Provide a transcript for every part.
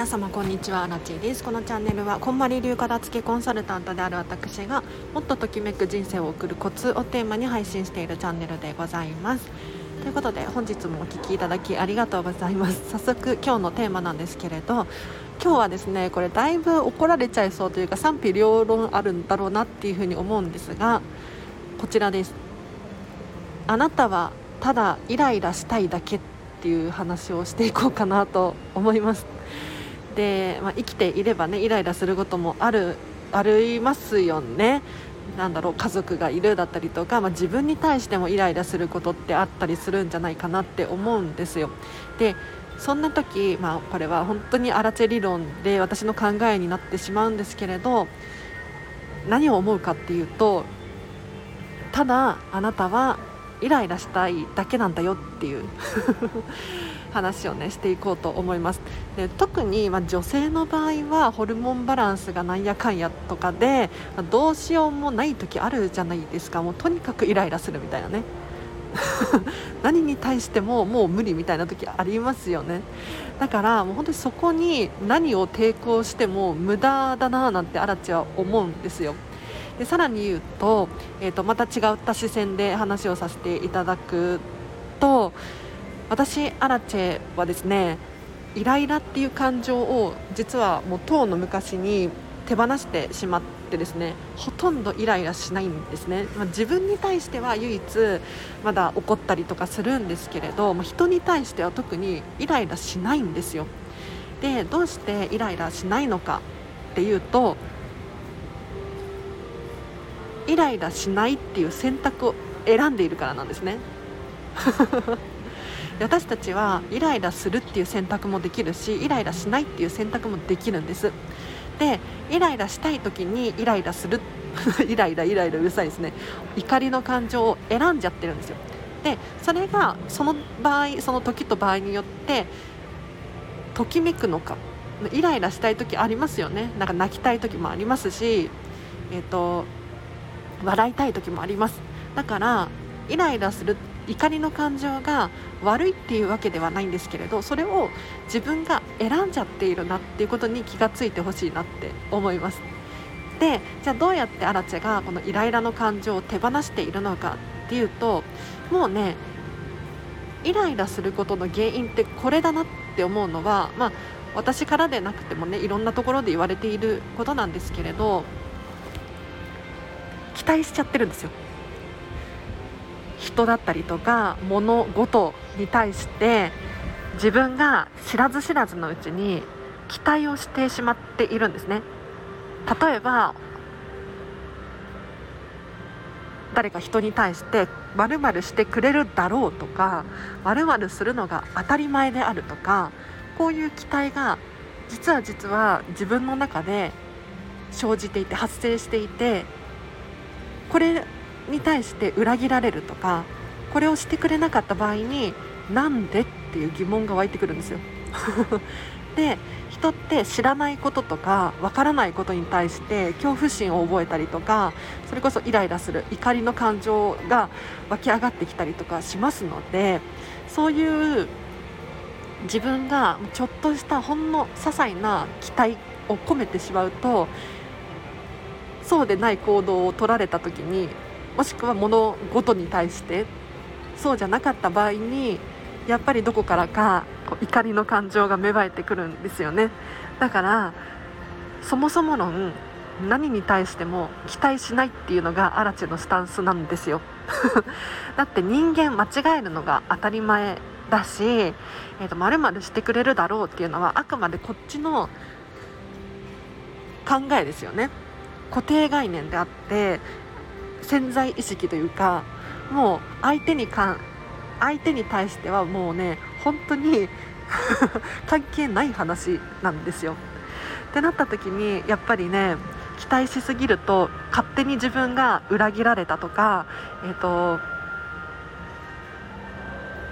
皆様こんにちは。ラチです。このチャンネルはこんまり流片付けコンサルタントである私がもっとときめく人生を送るコツをテーマに配信しているチャンネルでございます。ということで本日もお聴きいただきありがとうございます。早速今日のテーマなんですけれど今日はですねこれだいぶ怒られちゃいそうというか賛否両論あるんだろうなっていうふうに思うんですがこちらです。あなたはただイライラしたいだけっていう話をしていこうかなと思います。で、まあ、生きていればねイライラすることもあるありますよね。なんだろう家族がいるだったりとか、まあ、自分に対してもイライラすることってあったりするんじゃないかなって思うんですよ。でそんな時、まあ、これは本当にアラチェ理論で私の考えになってしまうんですけれど何を思うかっていうとただあなたはイライラしたいだけなんだよっていう 話をねしていこうと思います。で特に、まあ、女性の場合はホルモンバランスがなんやかんやとかで、まあ、どうしようもない時あるじゃないですか。もうとにかくイライラするみたいなね。何に対してももう無理みたいな時ありますよね。だからもう本当にそこに何を抵抗しても無駄だななんてアラチは思うんですよ。でさらに言うと,、えーとまた違った視線で話をさせていただくと私アラチェはですねイライラっていう感情を実はもう当の昔に手放してしまってですねほとんどイライラしないんですね、まあ、自分に対しては唯一まだ怒ったりとかするんですけれど、まあ、人に対しては特にイライラしないんですよ。でどうしてイライラしないのかっていうとイライラしないっていう選択を選んでいるからなんですね。私たちはイライラするっていう選択もできるしイライラしないっていう選択もできるんです。でイライラしたい時にイライラする イライライライラうるさいですね。怒りの感情を選んじゃってるんですよ。でそれがその場合その時と場合によってときめくのか。イライラしたい時ありますよね。なんか泣きたい時もありますしえっ、ー、と笑いたい時もあります。だからイライラする怒りの感情が悪いっていうわけではないんですけれどそれを自分が選んじゃっているなっていうことに気がついてほしいなって思います。でじゃあどうやってアラチェがこのイライラの感情を手放しているのかっていうともうねイライラすることの原因ってこれだなって思うのは、まあ、私からでなくてもねいろんなところで言われていることなんですけれど期待しちゃってるんですよ。人だったりとか物事に対して自分が知らず知らずのうちに期待をしてしまっているんですね。例えば誰か人に対して〇〇してくれるだろうとか〇〇するのが当たり前であるとかこういう期待が実は実は自分の中で生じていて発生していてこれに対して裏切られるとかこれをしてくれなかった場合になんでっていう疑問が湧いてくるんですよ。で人って知らないこととかわからないことに対して恐怖心を覚えたりとかそれこそイライラする怒りの感情が湧き上がってきたりとかしますのでそういう自分がちょっとしたほんの些細な期待を込めてしまうとそうでない行動を取られた時にもしくは物事に対してそうじゃなかった場合にやっぱりどこからかこう怒りの感情が芽生えてくるんですよね。だからそもそも論何に対しても期待しないっていうのがアラチェのスタンスなんですよ。だって人間間違えるのが当たり前だし、えーと、〇〇してくれるだろうっていうのはあくまでこっちの考えですよね。固定概念であって潜在意識というかもう相手にかん相手に対してはもうね本当に 関係ない話なんですよ。ってなった時にやっぱりね期待しすぎると勝手に自分が裏切られたとか、えーと、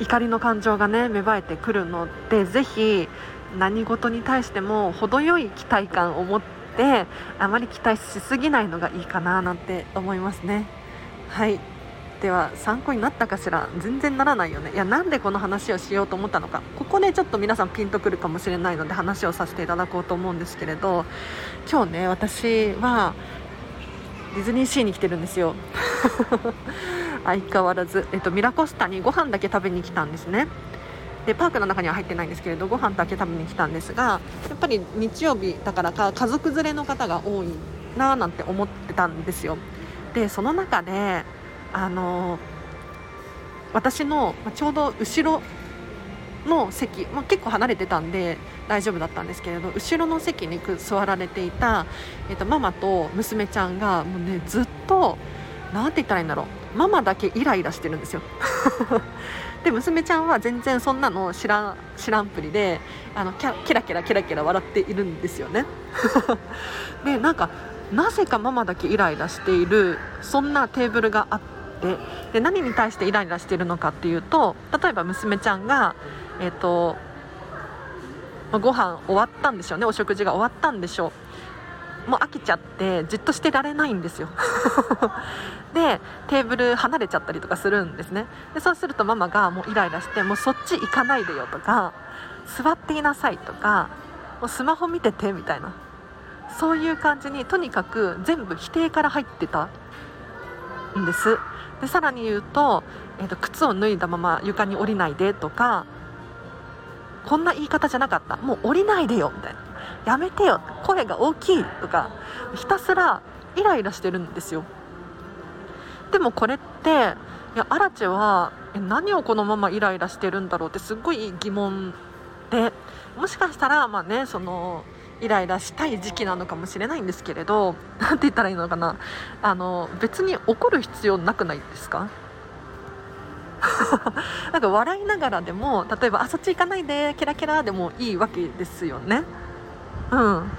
怒りの感情がね芽生えてくるのでぜひ何事に対しても程よい期待感を持ってであまり期待しすぎないのがいいかななんて思いますね。はい。ては参考になったかしら？全然ならないよね。いやなんでこの話をしようと思ったのか。ここでちょっと皆さんピンとくるかもしれないので話をさせていただこうと思うんですけれど今日ね私はディズニーシーに来てるんですよ。相変わらず、えっと、ミラコスタにご飯だけ食べに来たんですね。でパークの中には入ってないんですけれどご飯だけ食べに来たんですがやっぱり日曜日だからか家族連れの方が多いなーなんて思ってたんですよ。でその中であの私のちょうど後ろの席、まあ、結構離れてたんで大丈夫だったんですけれど後ろの席に座られていた、えー、とママと娘ちゃんがもう、ね、ずっと何て言ったらいいんだろう。ママだけイライラしてるんですよ。で娘ちゃんは全然そんなの知らん知らんぷりであのキャキラキラキラキラ笑っているんですよね。でなんかなぜかママだけイライラしているそんなテーブルがあってで何に対してイライラしているのかっていうと例えば娘ちゃんがえっ、ー、とご飯終わったんでしょうね。お食事が終わったんでしょう。もう飽きちゃってじっとしてられないんですよ。でテーブル離れちゃったりとかするんですね。でそうするとママがもうイライラしてもうそっち行かないでよとか座っていなさいとかもうスマホ見ててみたいな。そういう感じにとにかく全部否定から入ってたんです。でさらに言うと,、えーと靴を脱いだまま床に降りないでとかこんな言い方じゃなかった。もう降りないでよみたいな。やめてよ声が大きいとかひたすらイライラしてるんですよ。でもこれっていやアラチェは何をこのままイライラしてるんだろうってすごい疑問でもしかしたらまあねそのイライラしたい時期なのかもしれないんですけれど何て言ったらいいのかな。あの別に怒る必要なくないですか？なんか笑いながらでも例えばあそっち行かないでキラキラでもいいわけですよね。うん、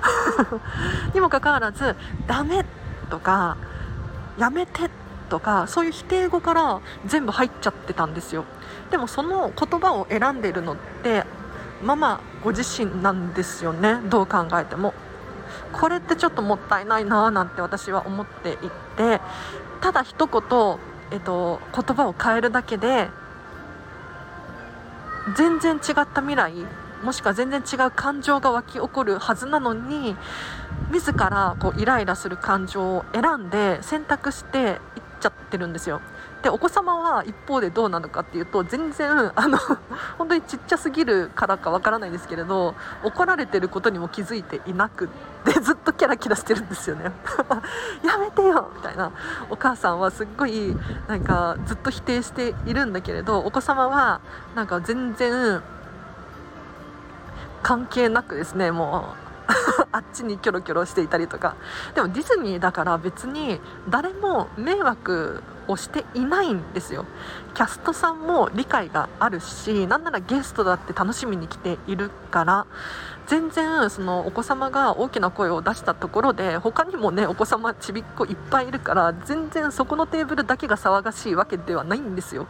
にもかかわらず「ダメ」とか「やめて」とかそういう否定語から全部入っちゃってたんですよ。でもその言葉を選んでいるのってママご自身なんですよね。どう考えても。これってちょっともったいないななんて私は思っていてただ一言えっと、言葉を変えるだけで全然違った未来もしくは全然違う感情が湧き起こるはずなのに自らこうイライラする感情を選んで選択していっちゃってるんですよ。でお子様は一方でどうなのかっていうと全然あの 本当にちっちゃすぎるからかわからないですけれど怒られてることにも気づいていなくって ずっとキャラキラしてるんですよね やめてよみたいなお母さんはすっごいなんかずっと否定しているんだけれどお子様はなんか全然関係なくですねもう あっちにキョロキョロしていたりとか。でもディズニーだから別に誰も迷惑をしていないんですよ。キャストさんも理解があるしなんならゲストだって楽しみに来ているから全然そのお子様が大きな声を出したところで他にもねお子様ちびっこいっぱいいるから全然そこのテーブルだけが騒がしいわけではないんですよ。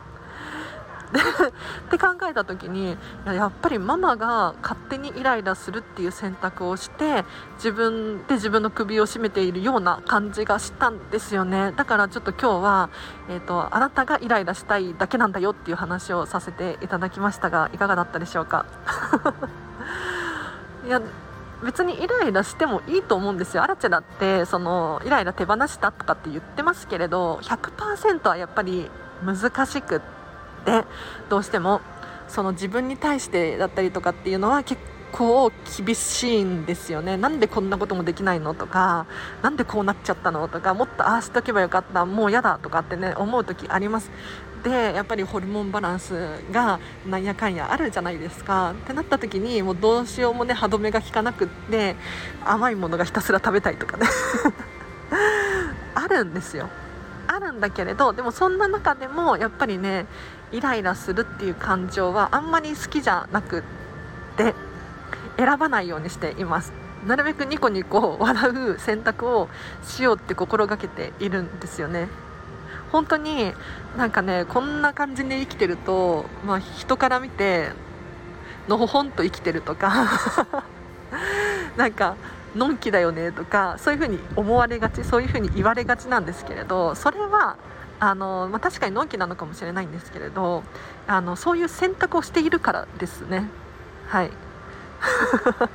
って考えた時にやっぱりママが勝手にイライラするっていう選択をして自分で自分の首を絞めているような感じがしたんですよね。だからちょっと今日は、えーと、あなたがイライラしたいだけなんだよっていう話をさせていただきましたがいかがだったでしょうか？いや別にイライラしてもいいと思うんですよ、アラチェだってそのイライラ手放したとかって言ってますけれど100%はやっぱり難しくってでどうしてもその自分に対してだったりとかっていうのは結構厳しいんですよね。なんでこんなこともできないのとかなんでこうなっちゃったのとかもっとああしとけばよかったもう嫌だとかってね思う時あります。でやっぱりホルモンバランスがなんやかんやあるじゃないですか。ってなった時にもうどうしようもね歯止めが効かなくって甘いものがひたすら食べたいとかね。あるんですよ。あるんだけれどでもそんな中でもやっぱりねイライラするっていう感情はあんまり好きじゃなくって選ばないようにしています。なるべくニコニコ笑う選択をしようって心がけているんですよね。本当になんかねこんな感じで生きてると、まあ、人から見てのほほんと生きてるとか なんかのんきだよねとかそういうふうに思われがちそういうふうに言われがちなんですけれどそれはあの、まあ、確かにのんきなのかもしれないんですけれどあのそういう選択をしているからですね。はい。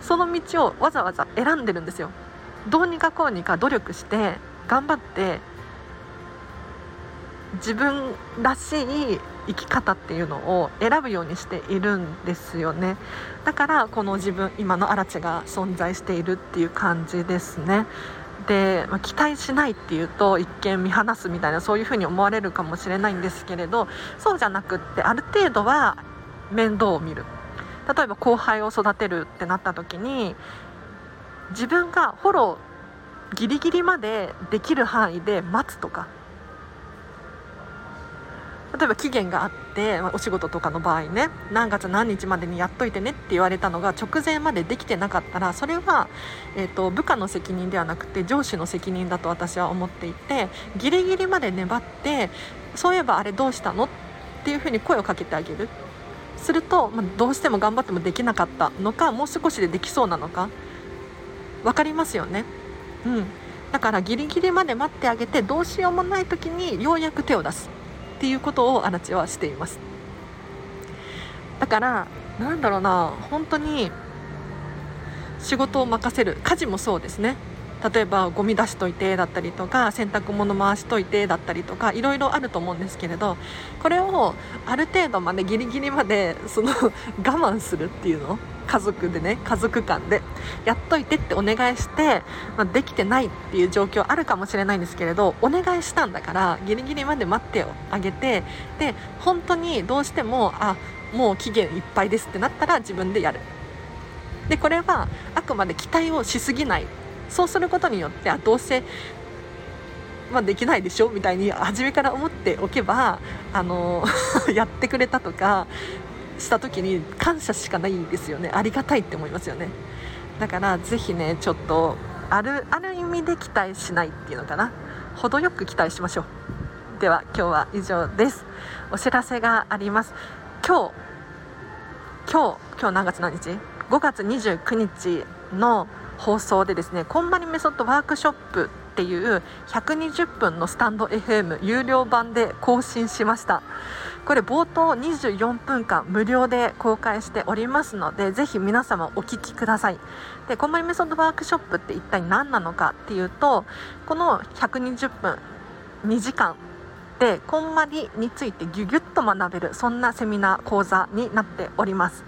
その道をわざわざ選んでるんですよ。どうにかこうにか努力して頑張って自分らしい生き方っていうのを選ぶようにしているんですよね。だからこの自分今のアラチが存在しているっていう感じですね。で、まあ、期待しないっていうと一見見放すみたいなそういうふうに思われるかもしれないんですけれどそうじゃなくってある程度は面倒を見る。例えば後輩を育てるってなった時に自分がフォローギリギリまでできる範囲で待つとか例えば期限があって、ま、お仕事とかの場合ね何月何日までにやっといてねって言われたのが直前までできてなかったらそれは、えーと、部下の責任ではなくて上司の責任だと私は思っていてギリギリまで粘ってそういえばあれどうしたのっていうふうに声をかけてあげる。すると、まあ、どうしても頑張ってもできなかったのかもう少しでできそうなのか。分かりますよね。うん。だからギリギリまで待ってあげてどうしようもない時にようやく手を出す。っていうことをアラチはしています。だからなんだろうな本当に仕事を任せる。家事もそうですね。例えばゴミ出しといてだったりとか洗濯物回しといてだったりとかいろいろあると思うんですけれどこれをある程度までギリギリまでその 我慢するっていうの？家族でね家族間でやっといてってお願いして、まあ、できてないっていう状況あるかもしれないんですけれどお願いしたんだからギリギリまで待ってあげてで本当にどうしてもあもう期限いっぱいですってなったら自分でやる。でこれはあくまで期待をしすぎない。そうすることによってあどうせまあ、できないでしょみたいに初めから思っておけばあの やってくれたとかした時に感謝しかないですよね。ありがたいって思いますよね。だからぜひねちょっとあるある意味で期待しないっていうのかな。程よく期待しましょう。では今日は以上です。お知らせがあります。今日今日今日何月何日？5月29日の放送でですねこんまりメソッドワークショップっていう120分のスタンド FM 有料版で更新しました。これ冒頭24分間無料で公開しておりますのでぜひ皆様お聞きください。でこんまりメソッドワークショップって一体何なのかっていうとこの120分2時間でこんまりについてギュギュッと学べるそんなセミナー講座になっております。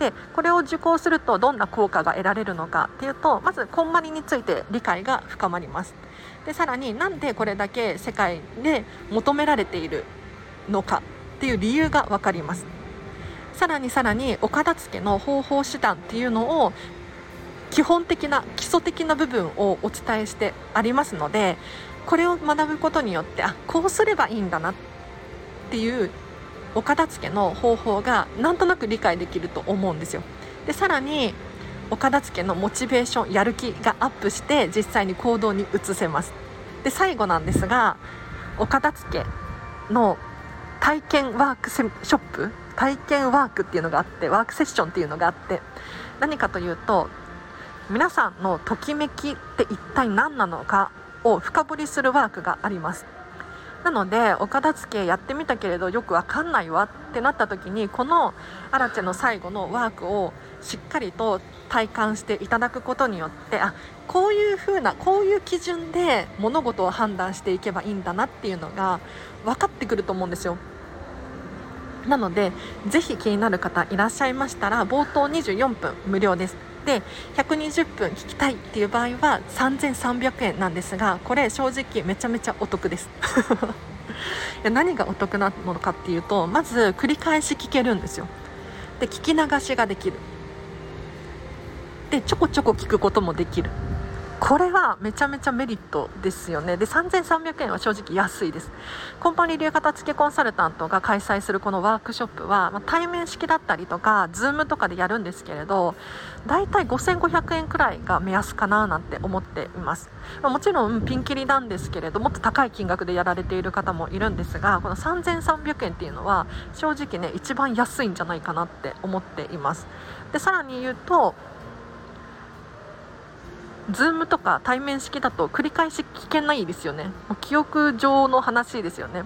でこれを受講するとどんな効果が得られるのかっていうとまずこんまりについて理解が深まります。でさらになんでこれだけ世界で求められているのかっていう理由が分かります。さらにさらにお片付けの方法手段っていうのを基本的な基礎的な部分をお伝えしてありますのでこれを学ぶことによってあこうすればいいんだなっていうお片付けの方法がなんとなく理解できると思うんですよ。でさらにお片付けのモチベーションやる気がアップして実際に行動に移せます。で最後なんですがお片付けの体験ワークショップ？体験ワークっていうのがあってワークセッションっていうのがあって何かというと皆さんのときめきって一体何なのかを深掘りするワークがあります。なのでお片付けやってみたけれどよくわかんないわってなった時にこのアラチェの最後のワークをしっかりと体感していただくことによってあこういう風なこういう基準で物事を判断していけばいいんだなっていうのが分かってくると思うんですよ。なのでぜひ気になる方いらっしゃいましたら冒頭24分無料です。で120分聞きたいっていう場合は3300円なんですがこれ正直めちゃめちゃお得です。いや何がお得なのかっていうとまず繰り返し聞けるんですよ。で聞き流しができる。でちょこちょこ聞くこともできる。これはめちゃめちゃメリットですよね。で3300円は正直安いです。コンパニー流片付けコンサルタントが開催するこのワークショップは、まあ、対面式だったりとか Zoom とかでやるんですけれどだいたい5500円くらいが目安かななんて思っています、まあ、もちろんピンキリなんですけれどもっと高い金額でやられている方もいるんですがこの3300円っていうのは正直ね一番安いんじゃないかなって思っています。でさらに言うと Zoom とか対面式だと繰り返し聞けないですよね。もう記憶上の話ですよね。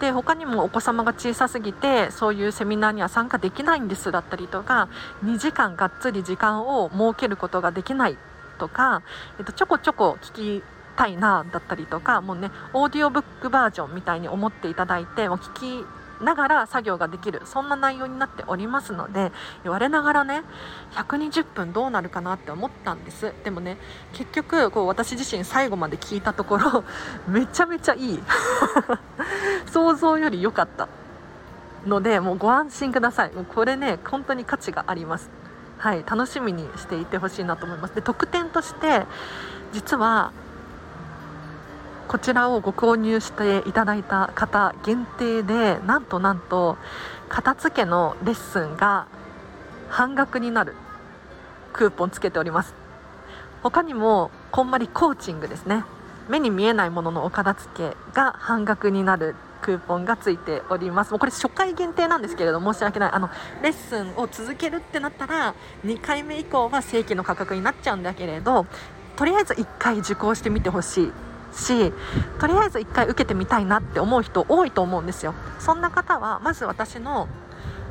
で他にもお子様が小さすぎてそういうセミナーには参加できないんですだったりとか2時間がっつり時間を設けることができないとか、えっと、ちょこちょこ聞きたいなだったりとかもうねオーディオブックバージョンみたいに思っていただいてもう聞きながら作業ができるそんな内容になっておりますので言われながらね120分どうなるかなって思ったんです。でもね結局こう私自身最後まで聞いたところ めちゃめちゃいい。想像より良かったのでもうご安心ください。もうこれね本当に価値があります。はい楽しみにしていてほしいなと思います。で特典として実はこちらをご購入していただいた方限定でなんとなんと片付けのレッスンが半額になるクーポンつけております。他にもこんまりコーチングですね。目に見えないもののお片付けが半額になるクーポンがついております。もうこれ初回限定なんですけれど申し訳ない。あのレッスンを続けるってなったら2回目以降は正規の価格になっちゃうんだけれどとりあえず1回受講してみてほしい。しとりあえず1回受けてみたいなって思う人多いと思うんですよ。そんな方はまず私の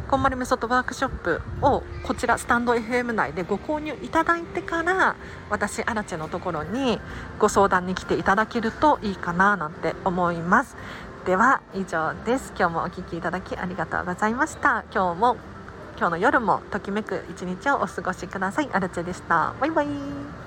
こんまりメソッドワークショップをこちらスタンド FM 内でご購入いただいてから私アラチェのところにご相談に来ていただけるといいかななんて思います。では以上です。今日もお聴きいただきありがとうございました。今日も今日の夜もときめく一日をお過ごしください。アルチェでした。バイバイ。